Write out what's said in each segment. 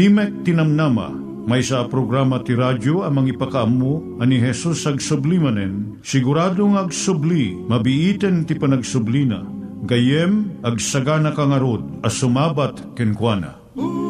Timek Tinamnama, may sa programa ti radyo amang ipakaamu ani Hesus ag sublimanen, siguradong ag subli, mabiiten ti panagsublina, gayem ag sagana kangarod as sumabat kenkwana. Umay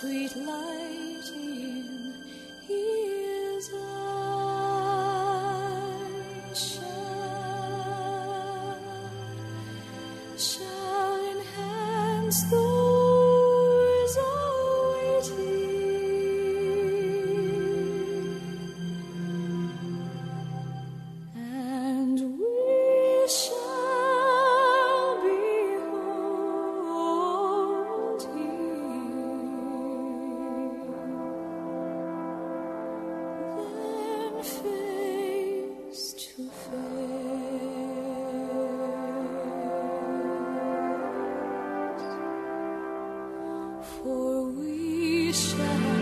sweet light in His eyes. Shine shall enhance For we shall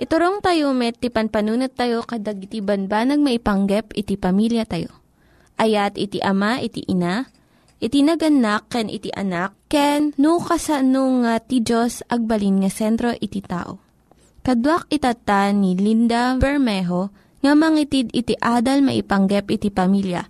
Iturong tayo met, ti panpanunat tayo kadag iti banbanag maipanggep iti pamilya tayo. Ayat iti ama, iti ina, iti naganak, ken iti anak, ken no kasano nga ti Diyos agbalin nga sentro iti tao. Kaduak itata ni Linda Bermejo nga mangitid iti adal maipanggep iti pamilya.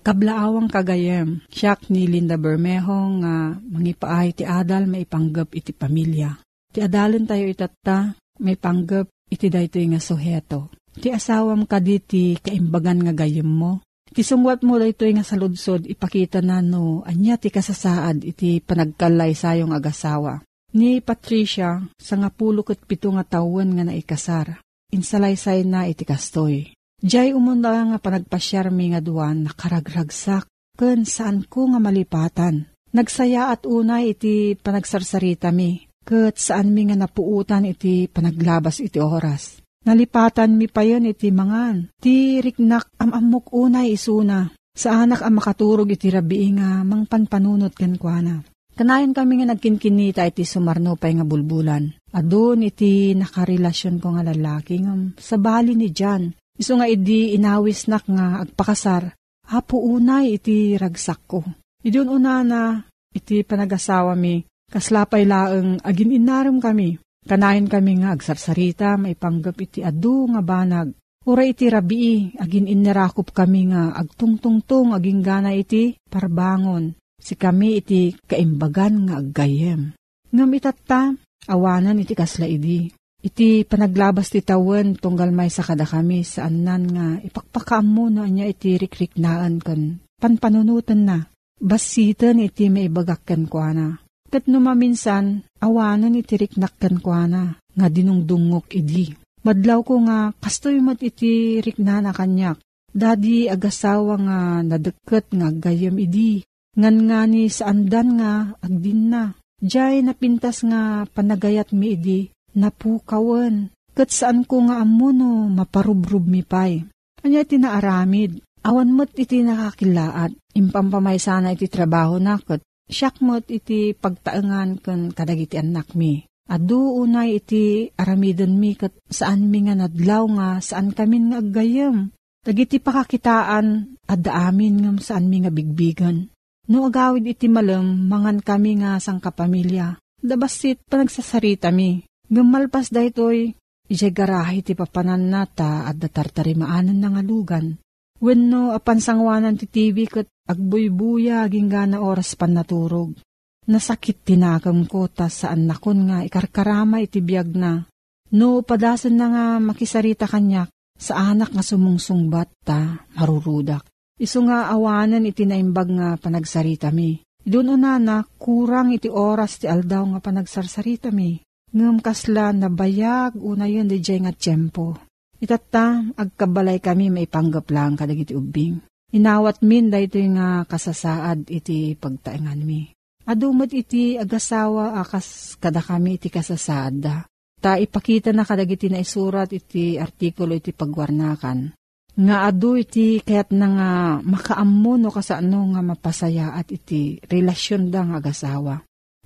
Kablaawang kagayem, siyak ni Linda Bermejo nga mangipaay ti adal maipanggap iti pamilya. Ti adalon tayo itata, may panggap iti daytoy nga suheto. Ti asawam kaditi kaimbagan nga gayem mo. Ti sungwat mo daytoy nga saludsod ipakita na no anya ti kasasaad iti panagkalay sayong agasawa. Ni Patricia sa nga pulo ket pito nga tawen nga naikasar. Insalaysay na iti kastoy. Diyay umunda nga panagpasyarmi nga duwan nakaragragsak ken saan ko nga malipatan. Nagsaya at unay iti panagsarsarita mi. Kat saan mi nga napuutan iti panaglabas iti oras. Nalipatan mi pa yun iti mangan. Ti riknak amamok unay isuna. Sa anak ang makaturog iti rabi nga mangpanpanunot ken kuana. Kanayon kami nga nagkinkinita iti sumarno pay nga bulbulan. Adun iti nakarelasyon ko nga lalaki nga sa bali ni Jan. Iso nga idi inawis nak nga agpakasar. Apo unay iti ragsak ko. Idun una na iti panagasawa mi Kaslapay laeng agin inaram kami. Kanayon kami nga agsarsarita, maipanggap iti adu nga banag. Ura iti rabii, agin inarakop kami nga agtungtungtong aging gana iti parbangon. Si kami iti kaimbagan nga aggayem. Ngam itatta, awanan iti kasla idi. Iti panaglabas ti tawen tunggal may sa kada kami saan nan nga ipakpakaam mo na niya iti rikriknaan kan panpanunutan na. basitan iti maibagakkan kwa na. Kat numaminsan, awanan iti riknakkan kwa na, nga dinungdungok idi. Madlaw ko nga, kastoy mat iti riknana kanyak. Dadi agasawa nga nadeket nga gayam idi. Ngan nga ni saandan nga agdin na. Diyay napintas nga panagayat mi idi, napukawan. Kat saan ko nga amuno maparubrub mi pay. Anya iti naaramid, awan mo't iti nakakilaat, impampamay sana iti trabaho na kat siyak mo't iti pagtaengan kan kadagiti anak mi. Adu unay iti aramidon mi kat saan mi nga nadlaw nga saan kami nga aggayam. Dagiti pakakitaan adda amin ngam saan mi nga bigbigan. No agawid iti malam mangan kami nga sang kapamilya. Dabasit panagsasarita mi. Gumalpas daytoy ijay garahe ti papanan nata at datartarimaanan na nga lugan. Wenno apan sangwanan ti TV kat agbuybuya ginggana oras pan naturog. Nasakit tinakam ko ta saan nakon nga ikarkarama iti biyag na. No padasan na nga makisarita kanyak sa anak nga sumungsungbat ta marurudak. Isu nga awanan iti naimbag nga panagsarita mi. Doon unana, kurang iti oras ti aldaw nga panagsarsarita mi. Ngam kasla na bayag una yun di nga tiyempo. Itata, agkabalay kami maipanggap lang kadagiti ubing. Inawat min dahito nga kasasaad iti pagtaengan mi. Adumot iti agasawa akas kada kami iti kasasaad da. Ta ipakita na kadagiti na isurat iti artikulo iti pagwarnakan. Nga adu iti kayat na nga makaammo no kasano nga mapasaya at iti relasyon da nga agasawa.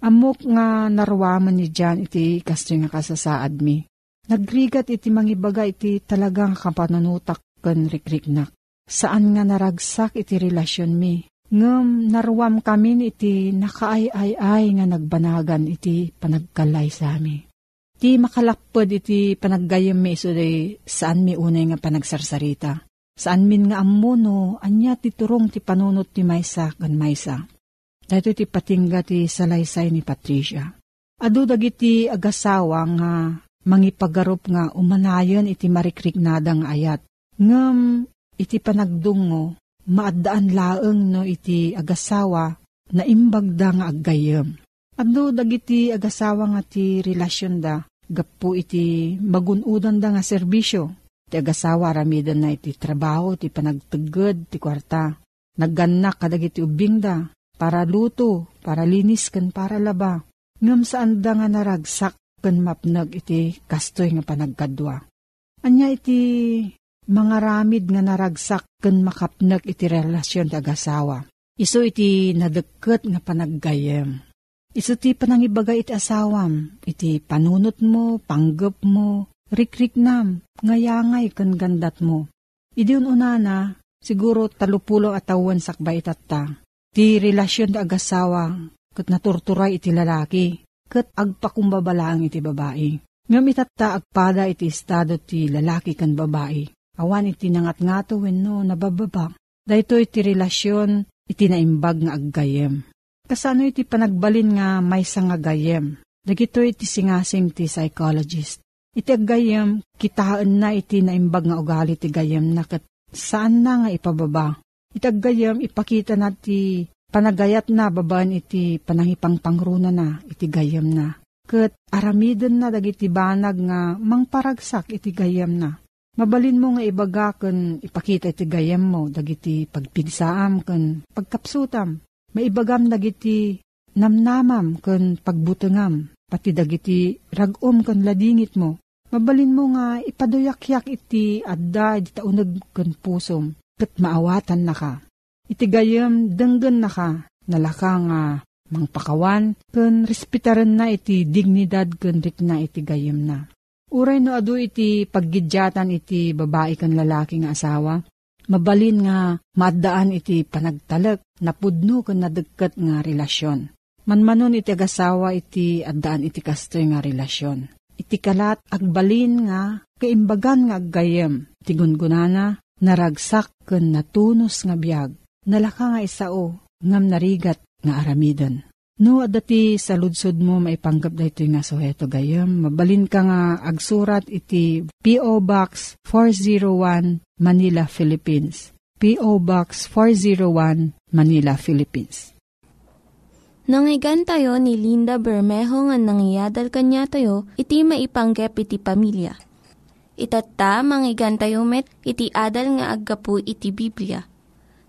Amok nga narwaman ni Jan iti kasto nga kasasaad mi. Nagrigat iti mangibaga iti talagang kapanunutak kan rikriknak. Saan nga naragsak iti relasyon mi. Ngem narwam kami iti nakaay-ay-ay nga nagbanagan iti panagkalay sa mi. Ti makalakpod iti panaggayam mi iso saan mi unay nga panagsarsarita. Saan min nga ammono, anya ti turong ti panunot ti maysa kan maysa. Dahito ti patingga ti salaysay ni Patricia. Adu dagiti agasawa nga mangipagarup nga umanayon iti marikriknada nga ayat. Ngem iti panagdungo, maadaan laeng no iti agasawa na imbagda nga aggayem. Adu dagiti agasawa nga ti relasyon da, gapu iti magunudan da nga serbisyo. Ti agasawa ramidan na iti trabaho, ti panagtagod, ti kwarta. Nagganak kadagiti ubing da, para luto, para linis kan para laba. Ngam saan da nga naragsak kan mapnag iti kastoy nga panagkadwa. Anya iti mga ramid nga naragsak kan makapnag iti relasyon ti agasawa. Iso iti nadeket nga panaggayem. Iso ti panangibaga iti asawam, iti panunot mo, panggap mo, rikrik nam, ngayangay kan gandat mo. Idiun unana, siguro talupulo atawan sakbay itatta. Ti relasyon ti agasawa, kat naturturay iti lalaki, kat agpakumbabalaang iti babae. Ngam itatta agpada iti estado ti lalaki kan babae. Awan iti nangat nga to wenno nabababa. Dahito iti relasyon iti naimbag nga aggayem. Kasano iti panagbalin nga may nga gayem. Dagito iti singasing ti psychologist. Iti aggayem, kitaan na iti naimbag nga ugali ti gayem na kat saan na nga ipababa. Iti aggayem, ipakita na ti panagayat na babaan iti panangipang pangruna na iti gayem na. Kat aramiden na dagiti banag nga mangparagsak iti gayem na. Mabalin mo nga ibaga kan ipakita iti gayem mo, dagiti pagpigsaam kan pagkapsutam. Maibagam dagiti namnamam kan pagbutengam, pati dagiti ragom kan ladingit mo. Mabalin mo nga ipadoyak-yak iti adda iti taunag kan pusom, kat maawatan na ka. Iti gayem denggen na ka, nalaka nga mangpakawan, kan respetaran na iti dignidad kan rikna iti gayem na. Uray no adu iti paggidyatan iti babae kan lalaki nga asawa. Mabalin nga maddaan iti panagtalek, napudno kan nadagkat nga relasyon. Manmanon iti agasawa iti addaan iti kastoy nga relasyon. Iti kalat agbalin nga kaimbagan nga aggayem. Iti gungunana naragsak kan natunos nga biyag. Nalaka nga isao ngam narigat nga aramidan. No, adati sa ludsod mo maipanggap da ito nga suheto gayam. Mabalin ka nga agsurat iti P.O. Box 401 Manila, Philippines. P.O. Box 401, Manila, Philippines. Nangyigan tayo ni Linda Bermejo nga nangyadal kanya tayo, iti maipanggep iti pamilya. Itatta, manggigan tayo met, iti adal nga aggapu iti Biblia.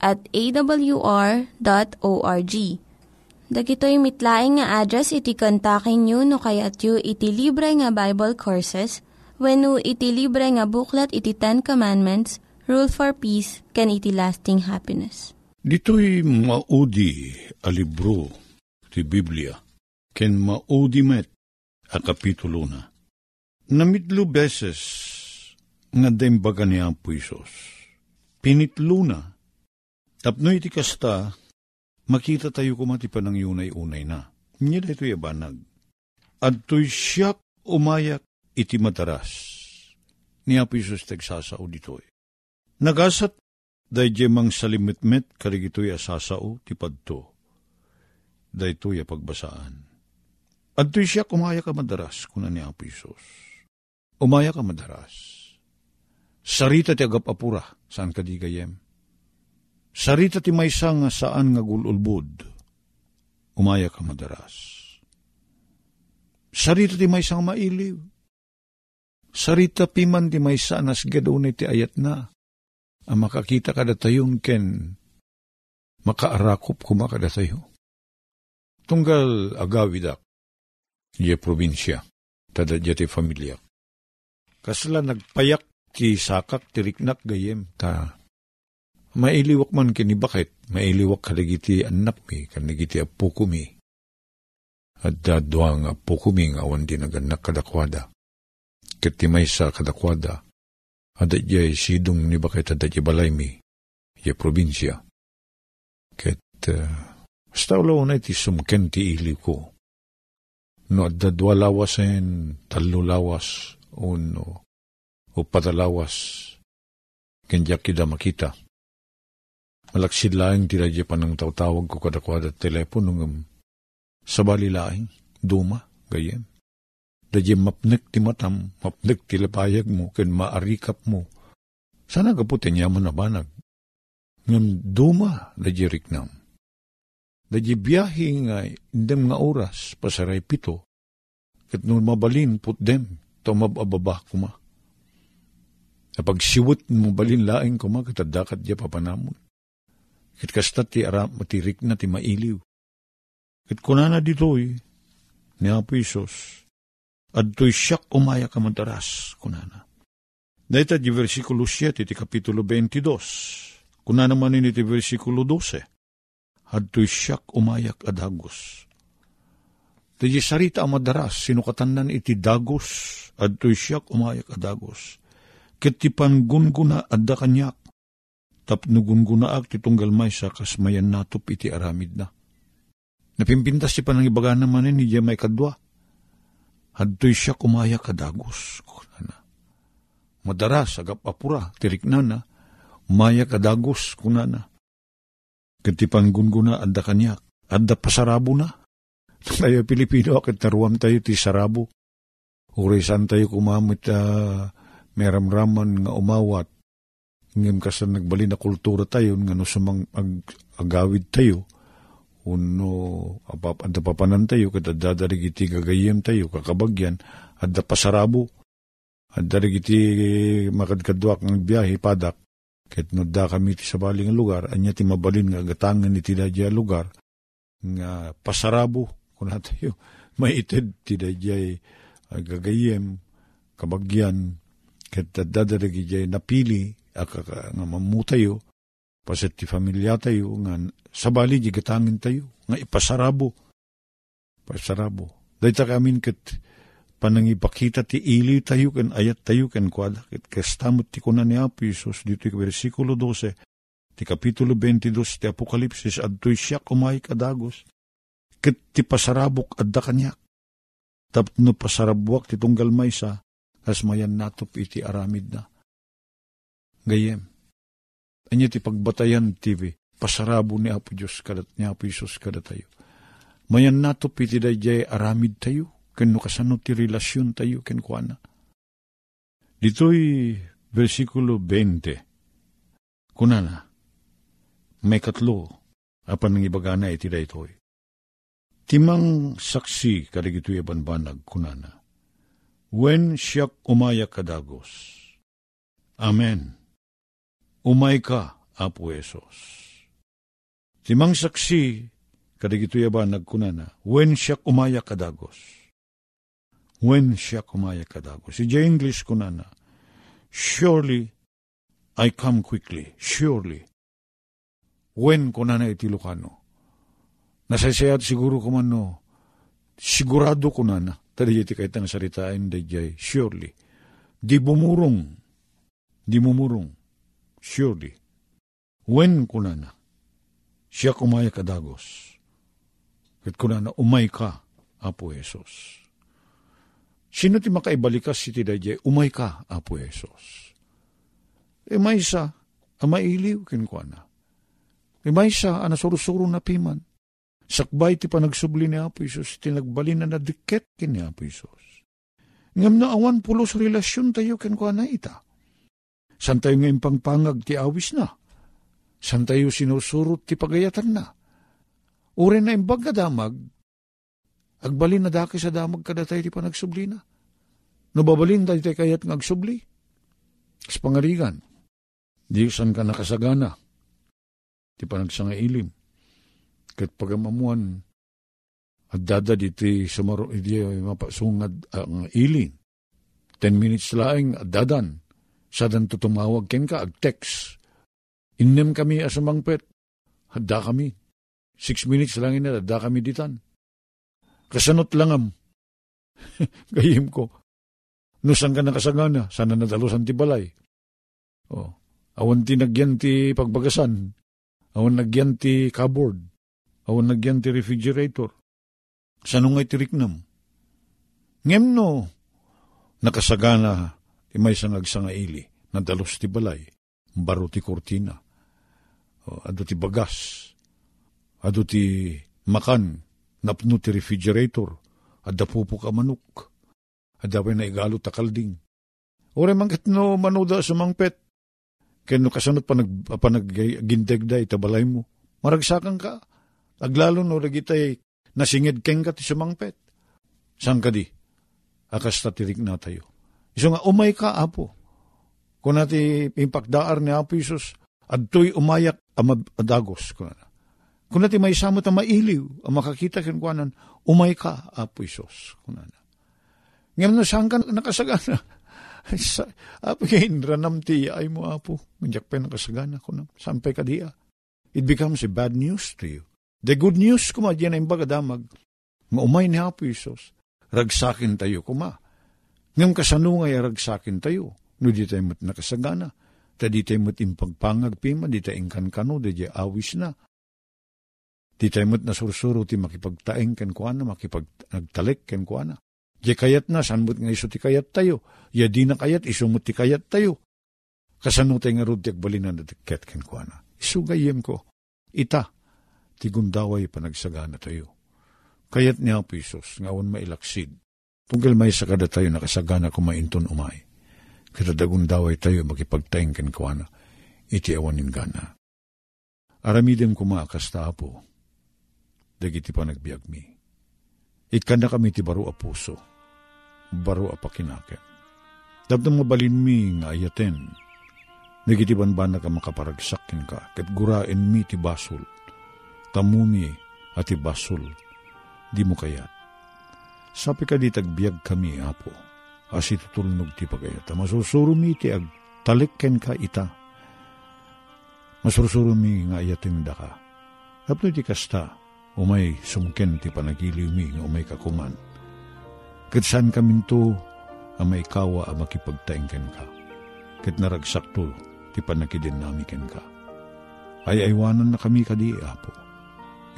at awr.org. Dagitoy mitlaing nga address iti kontakin nyo no kayat yu iti libre nga Bible Courses when iti libre nga buklat iti Ten Commandments, Rule for Peace, can iti lasting happiness. Dito'y maudi a libro ti Biblia, ken maudi met a kapitulo na. Namitlo beses nga dembaga ni Ampo Isos. Pinitlo na. Tapno iti kasta, makita tayo kumati pa ng yunay-unay na. Niya dito yabanag. At to'y siyak umayak iti madaras. Ni Ampo Isos tagsasao dito'y. Nagasat Day mang salimitmet karigitoy asasao ti padto. Daytoy pagbasaan. Adtoy siya kumaya ka madaras kuna ni Apo Isos. Umaya ka madaras. Sarita ti agapapura saan ka di gayem. Sarita ti maysa nga saan nga gululbud. Umaya ka madaras. Sarita ti maysa nga mailiw. Sarita piman ti maysa nas gadunay ti ayat na ang makakita kada tayon ken makaarakop kuma kada tayo. Tunggal agawidak, ye probinsya, tada ti familia. Kasla nagpayak ti sakak ti riknak gayem ta mailiwak man kini bakit, mailiwak kadagiti anak mi, kadagiti apo ko mi. At dadwa nga apo ko mi nga awan din naganak kadakwada. Katimay sa kadakwada, adat jay sidong ni bakit adat jay balay mi, jay probinsya. Ket, uh, basta ulaw na iti sumken ti ili ko. No adat dua lawasen, talo lawas, o no, o patalawas, kenjak kida makita. Malaksid laing ti radya pa ng tawtawag ko kadakwada telepono ngam sa bali laing, duma, gayem. Dadya mapnek ti matam, mapnek ti lapayag mo, ken maarikap mo. Sana kaputin mo na banag. Ngam duma, dadya riknam. Dadya biyahe nga, indem nga oras, pasaray pito. Kat nung mabalin, put dem, to mabababa kuma. Kapag siwot mo balin laing kuma, katadakat diya papanamon. Kit kasta ti aram, matirik na ti mailiw. Kit kunana ditoy, ni Apo Isos, adto'y siyak umaya ka kunana. Dahita di versikulo 7, ti kapitulo 22, kunana man ini ti versikulo 12, adto'y siyak umayak adagos. Di sarita ang madaras, sinukatanan iti dagos, adto'y siyak umayak adagos. Ket ti panggunguna adda kanyak, tapno gungunaak ti tunggal may sa kasmayan natop iti aramid na. Napimpintas ti panangibaga naman ni may kadwa. Hadto'y siya kumaya kadagos. Kunana. Madaras agap apura, tirikna na, umaya kadagos kunana. Katipan gunguna adda kanyak, adda pasarabo na. Tayo Pilipino, akit taruam tayo ti sarabo. Urisan tayo kumamit uh, meramraman nga umawat. Ngem kasan nagbali na kultura tayo, nga no sumang ag, agawid tayo, uno apap adda papanan tayo ket adda darigiti gagayem tayo kakabagyan adda pasarabo adda darigiti makadkadwak ng biyahe padak ket no da kami ti sabali nga lugar anya ti mabalin nga gatangan iti dadya lugar nga pasarabo kuna tayo maited ti dadya gagayem kabagyan ket adda darigiti napili akaka nga mamutayo paset ti familia tayo nga sabali di gatangin tayo nga ipasarabo pasarabo dayta kamin ket panangipakita ti ili tayo ken ayat tayo ken kwada ket kastamot ti kunan ni Apo Isus dito iti versikulo 12 ti kapitulo 22 ti Apokalipsis adtoy siya kumay kadagos. Ket ti pasarabok adda kanyak. Tapno pasarabwak ti tunggal maysa, kas mayan natop iti aramid na. Gayem, anya ti pagbatayan ti pasarabo ni Apo Diyos kadat ni Apo Isus kadat tayo. Mayan natop iti dayjay aramid tayo, ken no kasano ti relasyon tayo ken kuana. Dito'y versikulo 20. Kunana, may katlo, apan ng ibagana iti daytoy. Timang saksi kadigito'y abanbanag kunana. When siyak umaya kadagos. Amen. Umay ka, Apo Esos. Timang saksi kadigito'y abanag kunana. When siyak umaya kadagos. When siyak umaya kadagos. Si English kunana. Surely, I come quickly. Surely. When kunana iti Lucano. Nasasayat siguro ko man no, sigurado ko na na, tadi iti kahit ang saritain dayjay, surely. Di bumurong, di bumurong, surely. When ko na na, siya kumaya kadagos. Kat ko na na, umay ka, Apo Esos. Sino ti makaibalikas iti dayjay, umay ka, Apo Esos. E may isa, amailiw kinkwana. E may isa, anasurusuro na piman Sakbay ti panagsubli ni Apo Isus, tinagbalin na nadiket kin ni Apo Isus. Ngam na awan pulos relasyon tayo ken kwa ita. San tayo ngayon pangpangag ti awis na. San tayo sinusurot ti pagayatan na. Ure na imbag damag, agbalin na daki sa damag kada tayo ti panagsubli na. No babalin tayo tayo kayat ngagsubli. Sa pangarigan, di san ka nakasagana. Ti panagsanga ilim ket pagamamuan at dada diti sumaro iti mapasungad ang ilin. Ten minutes laing at dadan. Sadan to tumawag ken ka ag text. Innem kami asamangpet. Hadda kami. Six minutes lang ina, hadda kami ditan. Kasanot langam. Gayim ko. Nusan ka nakasagana, sana nadalusan ti balay. Oh. Awan ti nagyan ti pagbagasan. Awan nagyan ti cupboard awan nagyan ti refrigerator. Sano nga itiriknam? Ngem no, nakasagana ti may sangagsanga ili, nadalos ti balay, baro ti kortina, o, ado ti bagas, ado ti makan, napno ti refrigerator, adda pupo ka manok, adda pa na igalo ta kalding. Ore mangkat no manuda sa mangpet, kaya no kasanot pa nag, pa naggindegda itabalay mo, maragsakan ka, Aglalo no ragitay nasingid keng ka ti sumangpet. San ka di? Akas tatirik na tayo. Iso nga, umay ka, apo. Kung nati impakdaar ni Apo Isus, adtoy umayak amadagos. Kung nati may samot ang mailiw, ang makakita kinukuanan, umay ka, Apo Isus. Ngayon na saan ka nakasagana? apo ranam ti ay mo, Apo. Manjak pa nakasagana ko na. Ka diya. It becomes a bad news to you. The good news kuma diyan ay bagadamag. Maumay ni Apo Isos. Ragsakin tayo kuma. Ngam kasano nga ragsakin tayo. No di tayo mat nakasagana. Ta di tayo mat impagpangag pima. Di tayo ingkan kano. Di tayo awis na. Di tayo mat nasursuro ti makipagtaeng ken kuana. Makipagtalik ken kuana. Di kayat na. Sanmut nga iso ti kayat tayo. Ya di na kayat. Isumut ti kayat tayo. Kasano tayo nga rod ti agbalinan na tiket ken kuana. Isugayem ko. Ita ti gundaway panagsagana tayo. Kayat niya po Isos, ngawan mailaksid. Tunggal may sakada tayo nakasagana kumainton umay. Kita dagundaway tayo makipagtaing kawana, iti awanin gana. Aramidem kumakas ta po, dagiti panagbiag mi. Ikanda kami ti baro a puso, baro a pakinakem. Dabdang mabalin mi nga ayaten, nagiti banbana ka makaparagsakin ka, ket gurain mi ti basol, tamumi at ibasol, di mo kayat. Sapi ka di tagbiag kami, apo, as itutulnog ti pagayata. Masusuro mi ti ag talikken ka ita. Masusuro mi nga ayatin da ka. Kapno ti kasta, umay sumken ti panagiliw mi nga umay kakuman. Katsan kaminto, amay kawa a makipagtaengken ka. Kat naragsakto, ti panakidinamiken ka. Ay aywanan na kami kadi, Apo.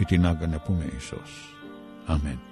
Itinagan na po may Isos. Amen.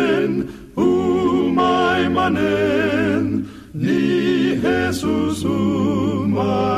manen, umay manen, ni Jesus umay